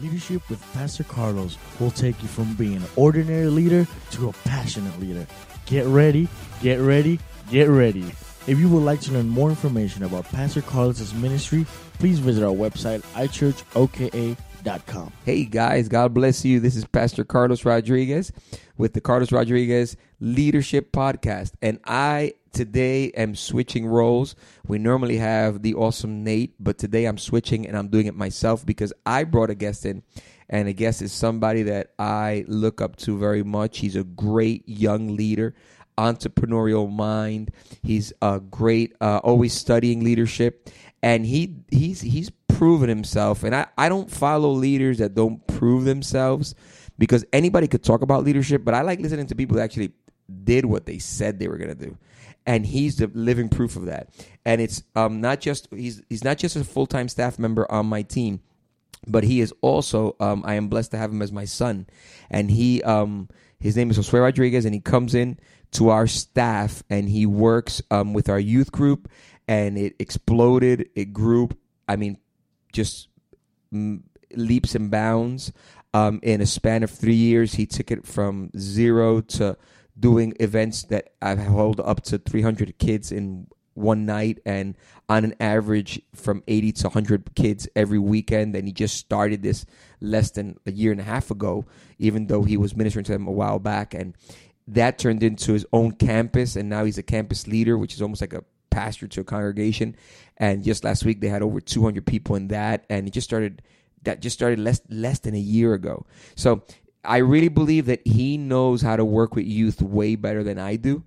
Leadership with Pastor Carlos will take you from being an ordinary leader to a passionate leader. Get ready, get ready, get ready. If you would like to learn more information about Pastor Carlos's ministry, please visit our website, ichurchoka.com. Hey guys, God bless you. This is Pastor Carlos Rodriguez with the Carlos Rodriguez Leadership Podcast. And I today I'm switching roles. We normally have the awesome Nate, but today I'm switching and I'm doing it myself because I brought a guest in. And a guest is somebody that I look up to very much. He's a great young leader entrepreneurial mind. He's a great, uh, always studying leadership, and he he's he's proven himself. And I I don't follow leaders that don't prove themselves because anybody could talk about leadership, but I like listening to people that actually did what they said they were going to do. And he's the living proof of that. And it's um, not just he's he's not just a full time staff member on my team, but he is also um, I am blessed to have him as my son. And he um, his name is Josue Rodriguez, and he comes in to our staff and he works um, with our youth group and it exploded it grew i mean just mm, leaps and bounds um, in a span of three years he took it from zero to doing events that i've held up to 300 kids in one night and on an average from 80 to 100 kids every weekend and he just started this less than a year and a half ago even though he was ministering to them a while back and that turned into his own campus, and now he's a campus leader, which is almost like a pastor to a congregation. And just last week, they had over 200 people in that, and it just started. That just started less less than a year ago. So I really believe that he knows how to work with youth way better than I do.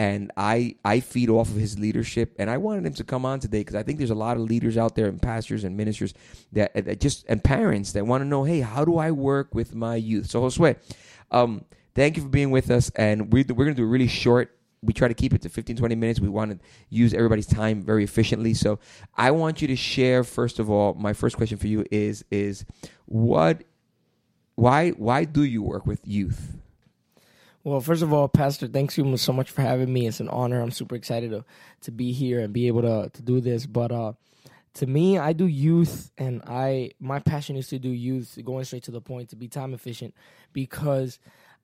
And I I feed off of his leadership, and I wanted him to come on today because I think there's a lot of leaders out there and pastors and ministers that, that just and parents that want to know, hey, how do I work with my youth? So Josue, um, Thank you for being with us. And we, we're going to do a really short we try to keep it to 15 20 minutes we want to use everybody's time very efficiently so i want you to share first of all my first question for you is is what why why do you work with youth? Well first of all pastor thanks you so much for having me. It's an honor. I'm super excited to to be here and be able to to do this. But uh to me i do youth and i my passion is to do youth going straight to the point to be time efficient because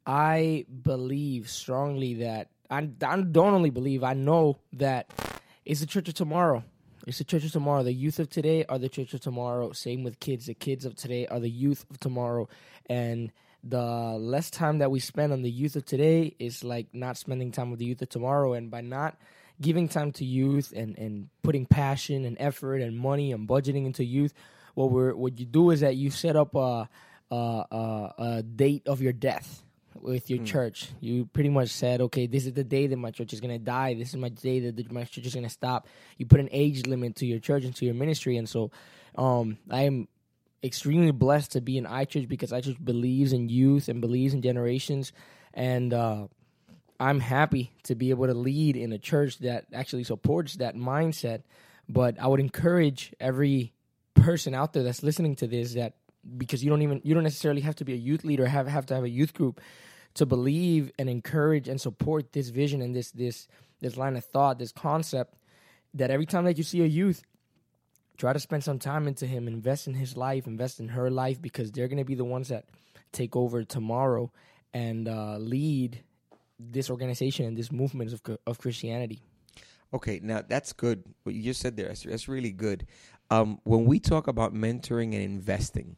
I believe strongly that I, I don't only believe, I know that it's the church of tomorrow. It's the church of tomorrow. The youth of today are the church of tomorrow. Same with kids. The kids of today are the youth of tomorrow. And the less time that we spend on the youth of today is like not spending time with the youth of tomorrow. And by not giving time to youth and, and putting passion and effort and money and budgeting into youth, what we're what you do is that you set up a a, a, a date of your death with your mm. church. You pretty much said, okay, this is the day that my church is going to die. This is my day that my church is going to stop. You put an age limit to your church and to your ministry. And so um, I am extremely blessed to be in iChurch because iChurch believes in youth and believes in generations. And uh, I'm happy to be able to lead in a church that actually supports that mindset. But I would encourage every person out there that's listening to this that because you don't even you don't necessarily have to be a youth leader have have to have a youth group to believe and encourage and support this vision and this this this line of thought, this concept that every time that you see a youth, try to spend some time into him, invest in his life, invest in her life, because they're going to be the ones that take over tomorrow and uh, lead this organization and this movement of of Christianity. Okay, now that's good. What you just said there, that's, really good. Um, when we talk about mentoring and investing,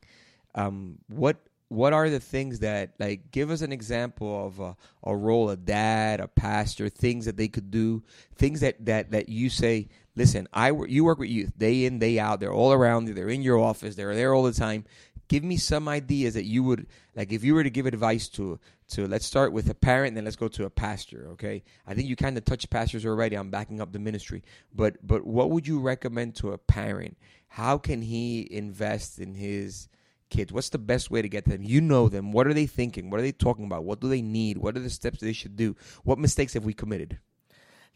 um, what what are the things that like give us an example of a, a role a dad a pastor things that they could do things that that that you say listen i you work with youth day in day out. They're all around you. They're in your office. They're there all the time. Give me some ideas that you would like if you were to give advice to to let's start with a parent and then let's go to a pastor okay? I think you kind of touched pastors already. I'm backing up the ministry. But but what would you recommend to a parent? How can he invest in his kids? What's the best way to get them? You know them. What are they thinking? What are they talking about? What do they need? What are the steps they should do? What mistakes have we committed?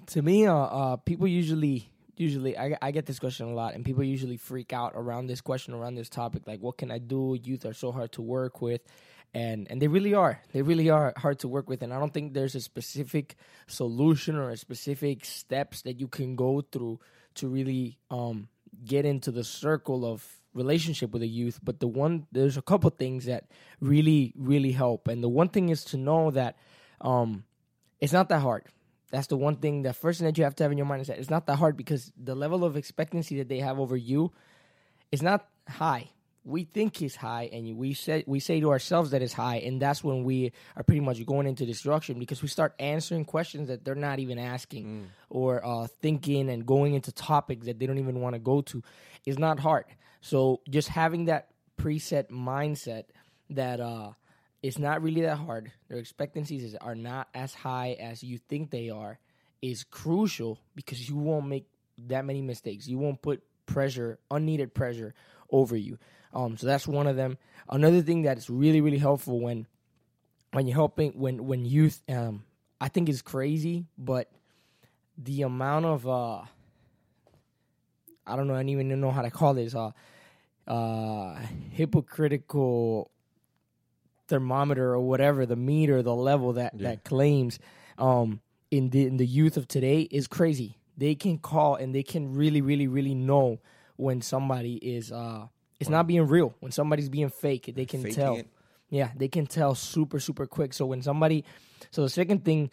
To me, uh, uh, people usually usually I, I get this question a lot and people usually freak out around this question around this topic like what can i do youth are so hard to work with and and they really are they really are hard to work with and i don't think there's a specific solution or a specific steps that you can go through to really um get into the circle of relationship with the youth. But the one there's a couple things that really really help, and the one thing is to know that um, it's not that hard. That's the one thing. The first thing that you have to have in your mind is that it's not that hard because the level of expectancy that they have over you is not high. We think it's high, and we say we say to ourselves that it's high, and that's when we are pretty much going into destruction because we start answering questions that they're not even asking, or uh, thinking and going into topics that they don't even want to go to. is not hard. So just having that preset mindset that uh, it's not really that hard. Their expectancies are not as high as you think they are. Is crucial because you won't make that many mistakes. You won't put pressure, unneeded pressure, over you. Um, so that's one of them. Another thing that is really really helpful when when you're helping when when youth, um, I think is crazy, but the amount of uh, I don't know, I don't even know how to call this uh, uh, hypocritical thermometer or whatever the meter the level that that claims um in the in the youth of today is crazy they can call and they can really really really know when somebody is uh it's not being real when somebody's being fake they can Faking tell it. yeah they can tell super super quick so when somebody so the second thing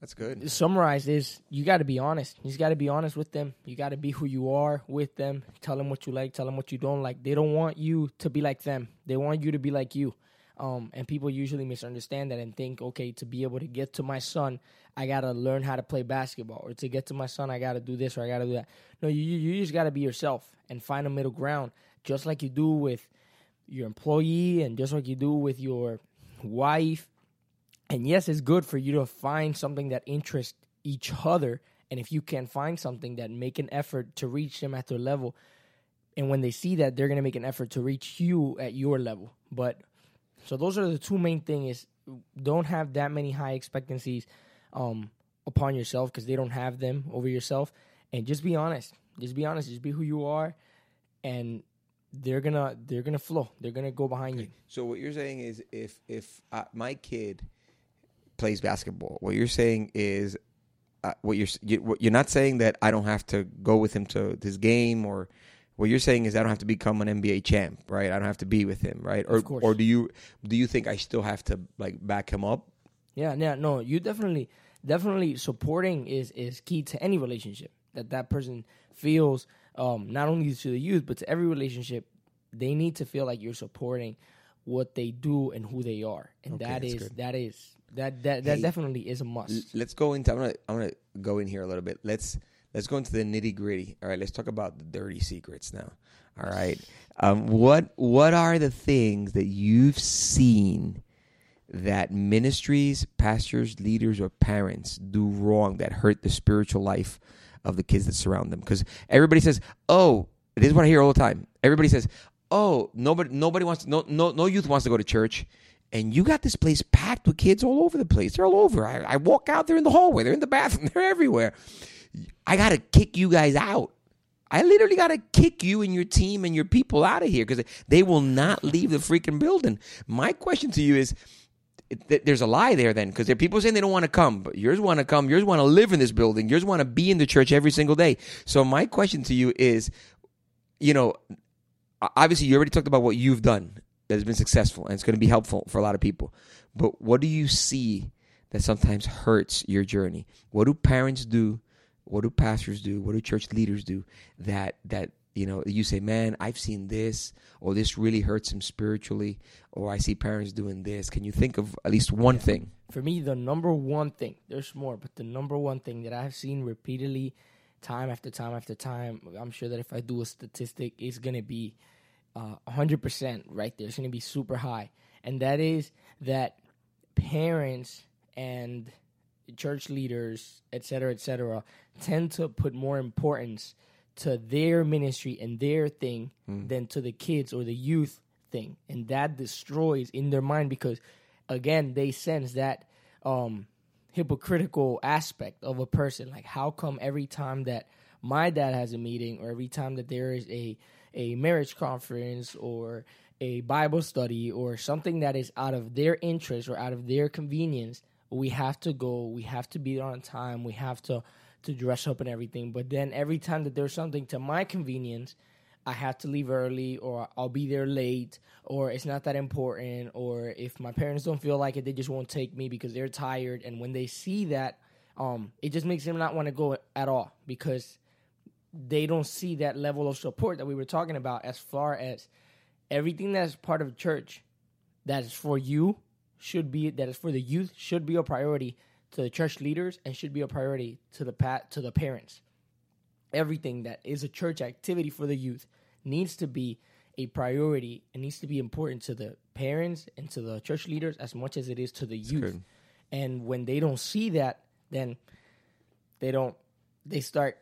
That's good. summarized is you got to be honest. You just got to be honest with them. You got to be who you are with them. Tell them what you like. Tell them what you don't like. They don't want you to be like them. They want you to be like you. Um, and people usually misunderstand that and think, okay, to be able to get to my son, I gotta learn how to play basketball, or to get to my son, I gotta do this or I gotta do that. No, you you just gotta be yourself and find a middle ground, just like you do with your employee and just like you do with your wife and yes, it's good for you to find something that interests each other. And if you can find something that make an effort to reach them at their level, and when they see that, they're gonna make an effort to reach you at your level. But so those are the two main things: is don't have that many high expectancies um, upon yourself because they don't have them over yourself, and just be honest. Just be honest. Just be who you are, and they're gonna they're gonna flow. They're gonna go behind you. So what you're saying is, if if uh, my kid plays basketball, what you're saying is, uh, what you're you, what- you're not saying that I don't have to go with him to this game, or what you're saying is I don't have to become an NBA champ, right? I don't have to be with him, right? Or Of course. or do you do you think I still have to like back him up? Yeah, yeah, no, you definitely, definitely supporting is is key to any relationship that that person feels. Um, not only to the youth, but to every relationship, they need to feel like you're supporting what they do and who they are, and Okay, that is that is that that that Hey, definitely is a must. let's go into. I'm gonna I'm gonna go in here a little bit. Let's let's go into the nitty gritty. All right, let's talk about the dirty secrets now. All right, um, what what are the things that you've seen that ministries, pastors, leaders, or parents do wrong that hurt the spiritual life of the kids that surround them? Because everybody says, "Oh, this is what I hear all the time." Everybody says, "Oh, nobody nobody wants to, no no no youth wants to go to church." and you got this place packed with kids all over the place. They're all over. I, I walk out, they're in the hallway, they're in the bathroom, they're everywhere. I got to kick you guys out. I literally got to kick you and your team and your people out of here because they will not leave the freaking building. My question to you is th- there's a lie there then because there are people saying they don't want to come, but yours want to come, yours want to live in this building, yours want to be in the church every single day. So my question to you is, you know, obviously you already talked about what you've done that has been successful and it's going to be helpful for a lot of people. But what do you see that sometimes hurts your journey? What do parents do? What do pastors do? What do church leaders do that that you know you say, "Man, I've seen this or this really hurts him spiritually," or I see parents doing this. Can you think of at least one thing? For me, the number one thing, there's more, but the number one thing that I've seen repeatedly, time after time after time, I'm sure that if I do a statistic, it's gonna be uh, 100% right there. It's gonna be super high, and that is that parents and church leaders, etc cetera, et cetera, tend to put more importance to their ministry and their thing than to the kids or the youth thing. And that destroys in their mind because, again, they sense that um, hypocritical aspect of a person. Like, how come every time that my dad has a meeting or every time that there is a, a marriage conference or a Bible study or something that is out of their interest or out of their convenience, we have to go, we have to be there on time, we have to to dress up and everything. But then every time that there's something to my convenience, I have to leave early or I'll be there late or it's not that important or if my parents don't feel like it they just won't take me because they're tired and when they see that um it just makes them not want to go at all because they don't see that level of support that we were talking about as far as everything that's part of church that is for you should be that is for the youth should be a priority to the church leaders and should be a priority to the pat to the parents everything that is a church activity for the youth needs to be a priority and needs to be important to the parents and to the church leaders as much as it is to the youth. good. And when they don't see that, then they don't they start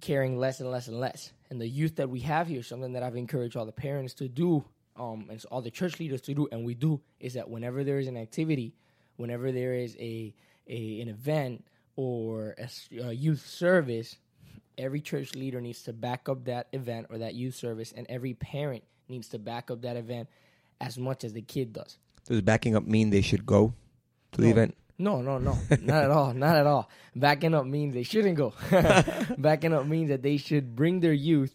caring less and less and less. And the youth that we have here, something that I've encouraged all the parents to do, um, and all the church leaders to do, and we do, is that whenever there is an activity, whenever there is a, a an event or a youth service, every church leader needs to back up that event or that youth service, and every parent needs to back up that event as much as the kid does. Does backing up mean they should go to the event? No, no, no, not at all, not at all. Backing up means they shouldn't go. Backing up means that they should bring their youth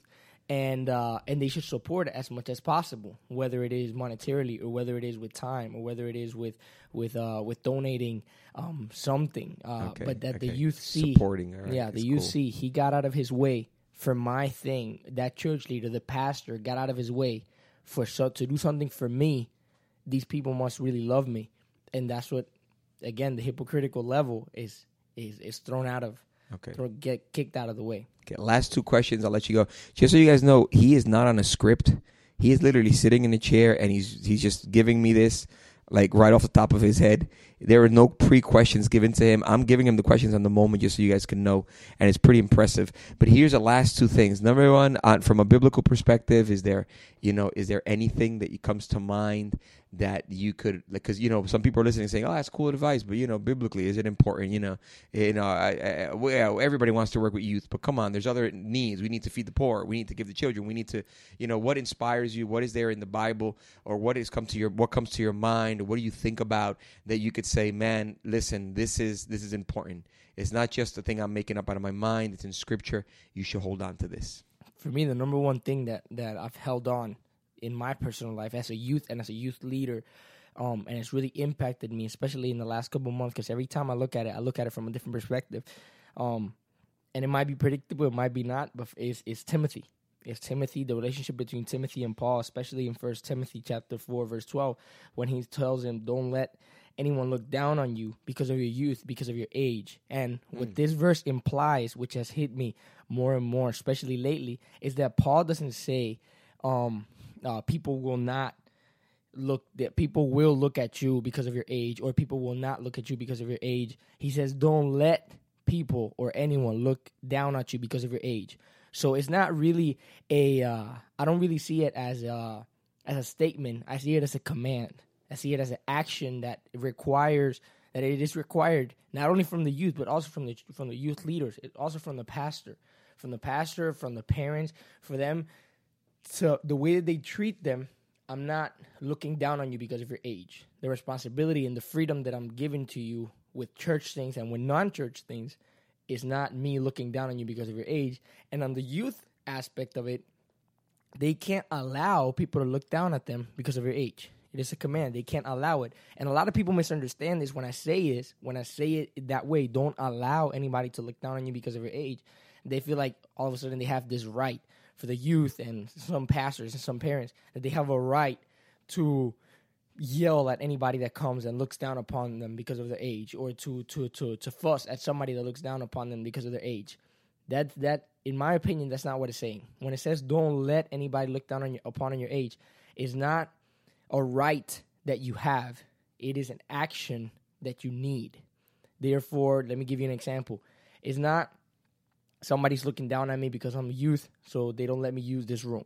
and uh, and they should support it as much as possible, whether it is monetarily or whether it is with time or whether it is with with uh, with donating um, something. Uh, Okay, but that the okay. youth see Supporting, right, yeah, the youth cool. see he got out of his way for my thing. That church leader, the pastor, got out of his way for so to do something for me. These people must really love me, and that's what again the hypocritical level is is is thrown out of Okay. get kicked out of the way. Okay, last two questions. I'll let you go. Just so you guys know, he is not on a script. He is literally sitting in a chair and he's he's just giving me this like right off the top of his head. There are no pre questions given to him. I'm giving him the questions on the moment just so you guys can know, and it's pretty impressive. But here's the last two things. Number one, uh, from a biblical perspective, is there you know is there anything that comes to mind that you could like because you know some people are listening saying oh that's cool advice but you know biblically is it important you know you know I, I, well, everybody wants to work with youth but come on there's other needs we need to feed the poor we need to give the children we need to you know what inspires you what is there in the bible or what has come to your what comes to your mind or what do you think about that you could say man listen this is this is important it's not just a thing i'm making up out of my mind it's in scripture you should hold on to this For me, the number one thing that that I've held on in my personal life as a youth and as a youth leader, um, and it's really impacted me, especially in the last couple months. Because every time I look at it, I look at it from a different perspective. Um, and it might be predictable, it might be not, but it's, it's Timothy. It's Timothy, the relationship between Timothy and Paul, especially in First Timothy chapter four, verse twelve, when he tells him, "Don't let anyone look down on you because of your youth, because of your age." And what this verse implies, which has hit me more and more, especially lately, is that Paul doesn't say, um, uh, "People will not." look that people will look at you because of your age or people will not look at you because of your age he says don't let people or anyone look down at you because of your age so it's not really a uh, i don't really see it as a as a statement i see it as a command i see it as an action that requires that it is required not only from the youth but also from the from the youth leaders it also from the pastor from the pastor from the parents for them so the way that they treat them, I'm not looking down on you because of your age. The responsibility and the freedom that I'm giving to you with church things and with non-church things is not me looking down on you because of your age. And on the youth aspect of it, they can't allow people to look down at them because of your age. It is a command. They can't allow it. And a lot of people misunderstand this when I say this, when I say it that way, don't allow anybody to look down on you because of your age. They feel like all of a sudden they have this right for the youth and some pastors and some parents that they have a right to yell at anybody that comes and looks down upon them because of their age or to to to to fuss at somebody that looks down upon them because of their age. That that in my opinion that's not what it's saying. When it says don't let anybody look down on you upon on your age is not a right that you have. It is an action that you need. Therefore, let me give you an example. It's not somebody's looking down at me because I'm a youth, so they don't let me use this room.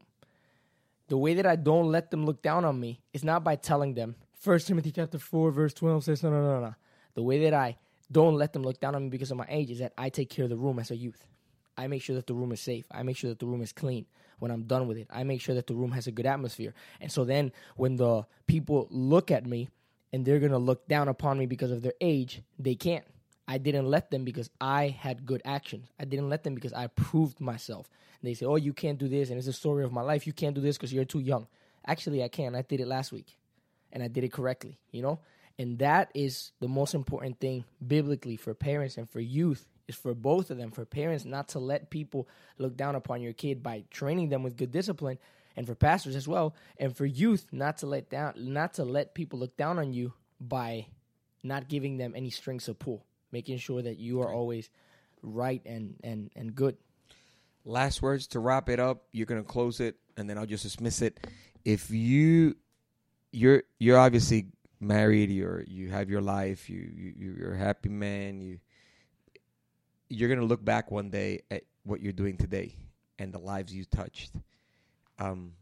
The way that I don't let them look down on me is not by telling them. First Timothy chapter four verse twelve says no no no no. The way that I don't let them look down on me because of my age is that I take care of the room as a youth. I make sure that the room is safe. I make sure that the room is clean when I'm done with it. I make sure that the room has a good atmosphere. And so then when the people look at me and they're going to look down upon me because of their age, they can't. I didn't let them because I had good actions. I didn't let them because I proved myself. And they say, "Oh, you can't do this," and it's a story of my life. You can't do this because you're too young. Actually, I can. I did it last week, and I did it correctly. You know, and that is the most important thing biblically for parents and for youth is for both of them. For parents not to let people look down upon your kid by training them with good discipline, and for pastors as well, and for youth not to let down, not to let people look down on you by not giving them any strings to pull making sure that you are always right and and and good. Last words to wrap it up. You're gonna close it, and then I'll just dismiss it. If you you're you're obviously married, you're you have your life, you, you you're a happy man. You you're gonna look back one day at what you're doing today and the lives you touched. Um,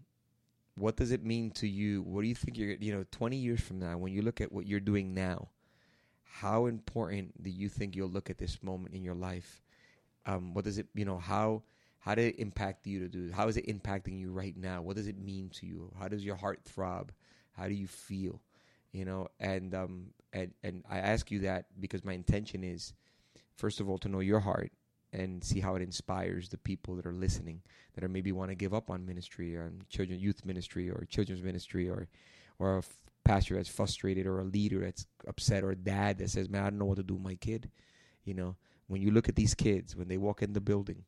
what does it mean to you? What do you think you're you know 20 years from now when you look at what you're doing now? How important do you think you'll look at this moment in your life? Um, what does it, you know, how how did it impact you to do? How is it impacting you right now? What does it mean to you? How does your heart throb? How do you feel? You know, and um, and and I ask you that because my intention is, first of all, to know your heart and see how it inspires the people that are listening that are maybe want to give up on ministry or on children youth ministry or children's ministry or or pastor that's frustrated or a leader that's upset or a dad that says, "Man, I don't know what to do with my kid." You know, when you look at these kids when they walk in the building,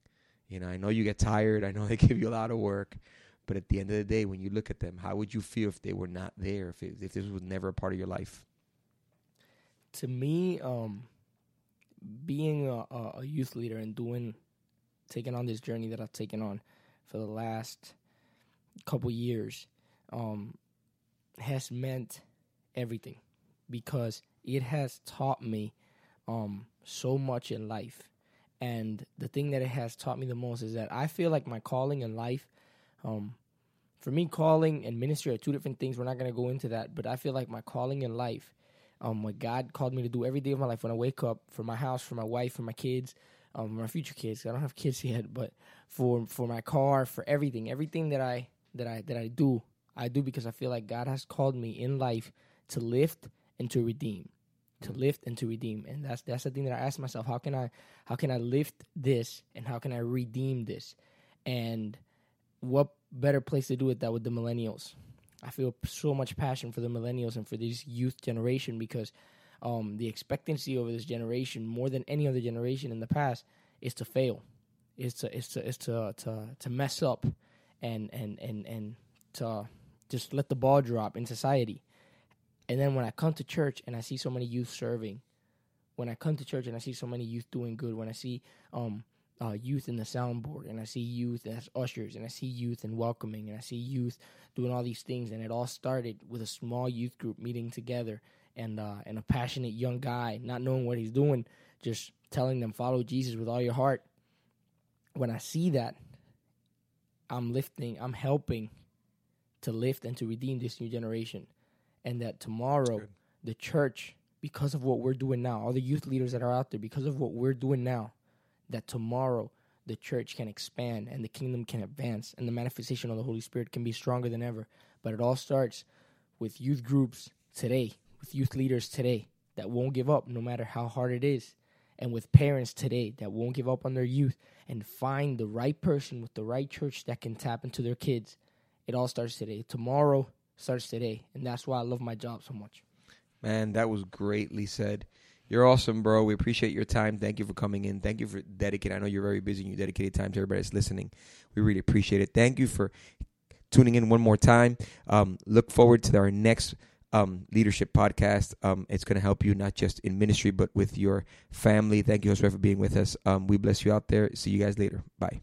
you know, I know you get tired. I know they give you a lot of work, but at the end of the day, when you look at them, how would you feel if they were not there? If it, if this was never a part of your life? To me, um, being a, a youth leader and doing, taking on this journey that I've taken on for the last couple years, um, has meant everything because it has taught me um, so much in life. And the thing that it has taught me the most is that I feel like my calling in life, um, for me, calling and ministry are two different things. We're not going to go into that, but I feel like my calling in life, um, what God called me to do every day of my life when I wake up for my house, for my wife, for my kids, um, my future kids. I don't have kids yet, but for for my car, for everything, everything that I that I that I do, I do because I feel like God has called me in life to lift and to redeem. To lift and to redeem. And that's that's the thing that I ask myself, how can I how can I lift this and how can I redeem this? And what better place to do it than with the millennials? I feel so much passion for the millennials and for this youth generation because um, the expectancy over this generation, more than any other generation in the past, is to fail, is to is to is to to, to mess up, and and and and to just let the ball drop in society. And then when I come to church and I see so many youth serving, when I come to church and I see so many youth doing good, when I see um, uh, youth in the soundboard and I see youth as ushers and I see youth in welcoming and I see youth doing all these things, and it all started with a small youth group meeting together and uh, and a passionate young guy not knowing what he's doing, just telling them follow Jesus with all your heart. When I see that, I'm lifting, I'm helping to lift and to redeem this new generation. And that tomorrow, the church, because of what we're doing now, all the youth leaders that are out there, because of what we're doing now, that tomorrow the church can expand and the kingdom can advance and the manifestation of the Holy Spirit can be stronger than ever. But it all starts with youth groups today, with youth leaders today that won't give up no matter how hard it is, and with parents today that won't give up on their youth and find the right person with the right church that can tap into their kids it all starts today. Tomorrow starts today. And that's why I love my job so much. Man, that was greatly said. You're awesome, bro. We appreciate your time. Thank you for coming in. Thank you for dedicating. I know you're very busy and you dedicated time to everybody that's listening. We really appreciate it. Thank you for tuning in one more time. Um, look forward to our next um, leadership podcast. Um, it's going to help you not just in ministry, but with your family. Thank you, Josue, for being with us. Um, we bless you out there. See you guys later. Bye.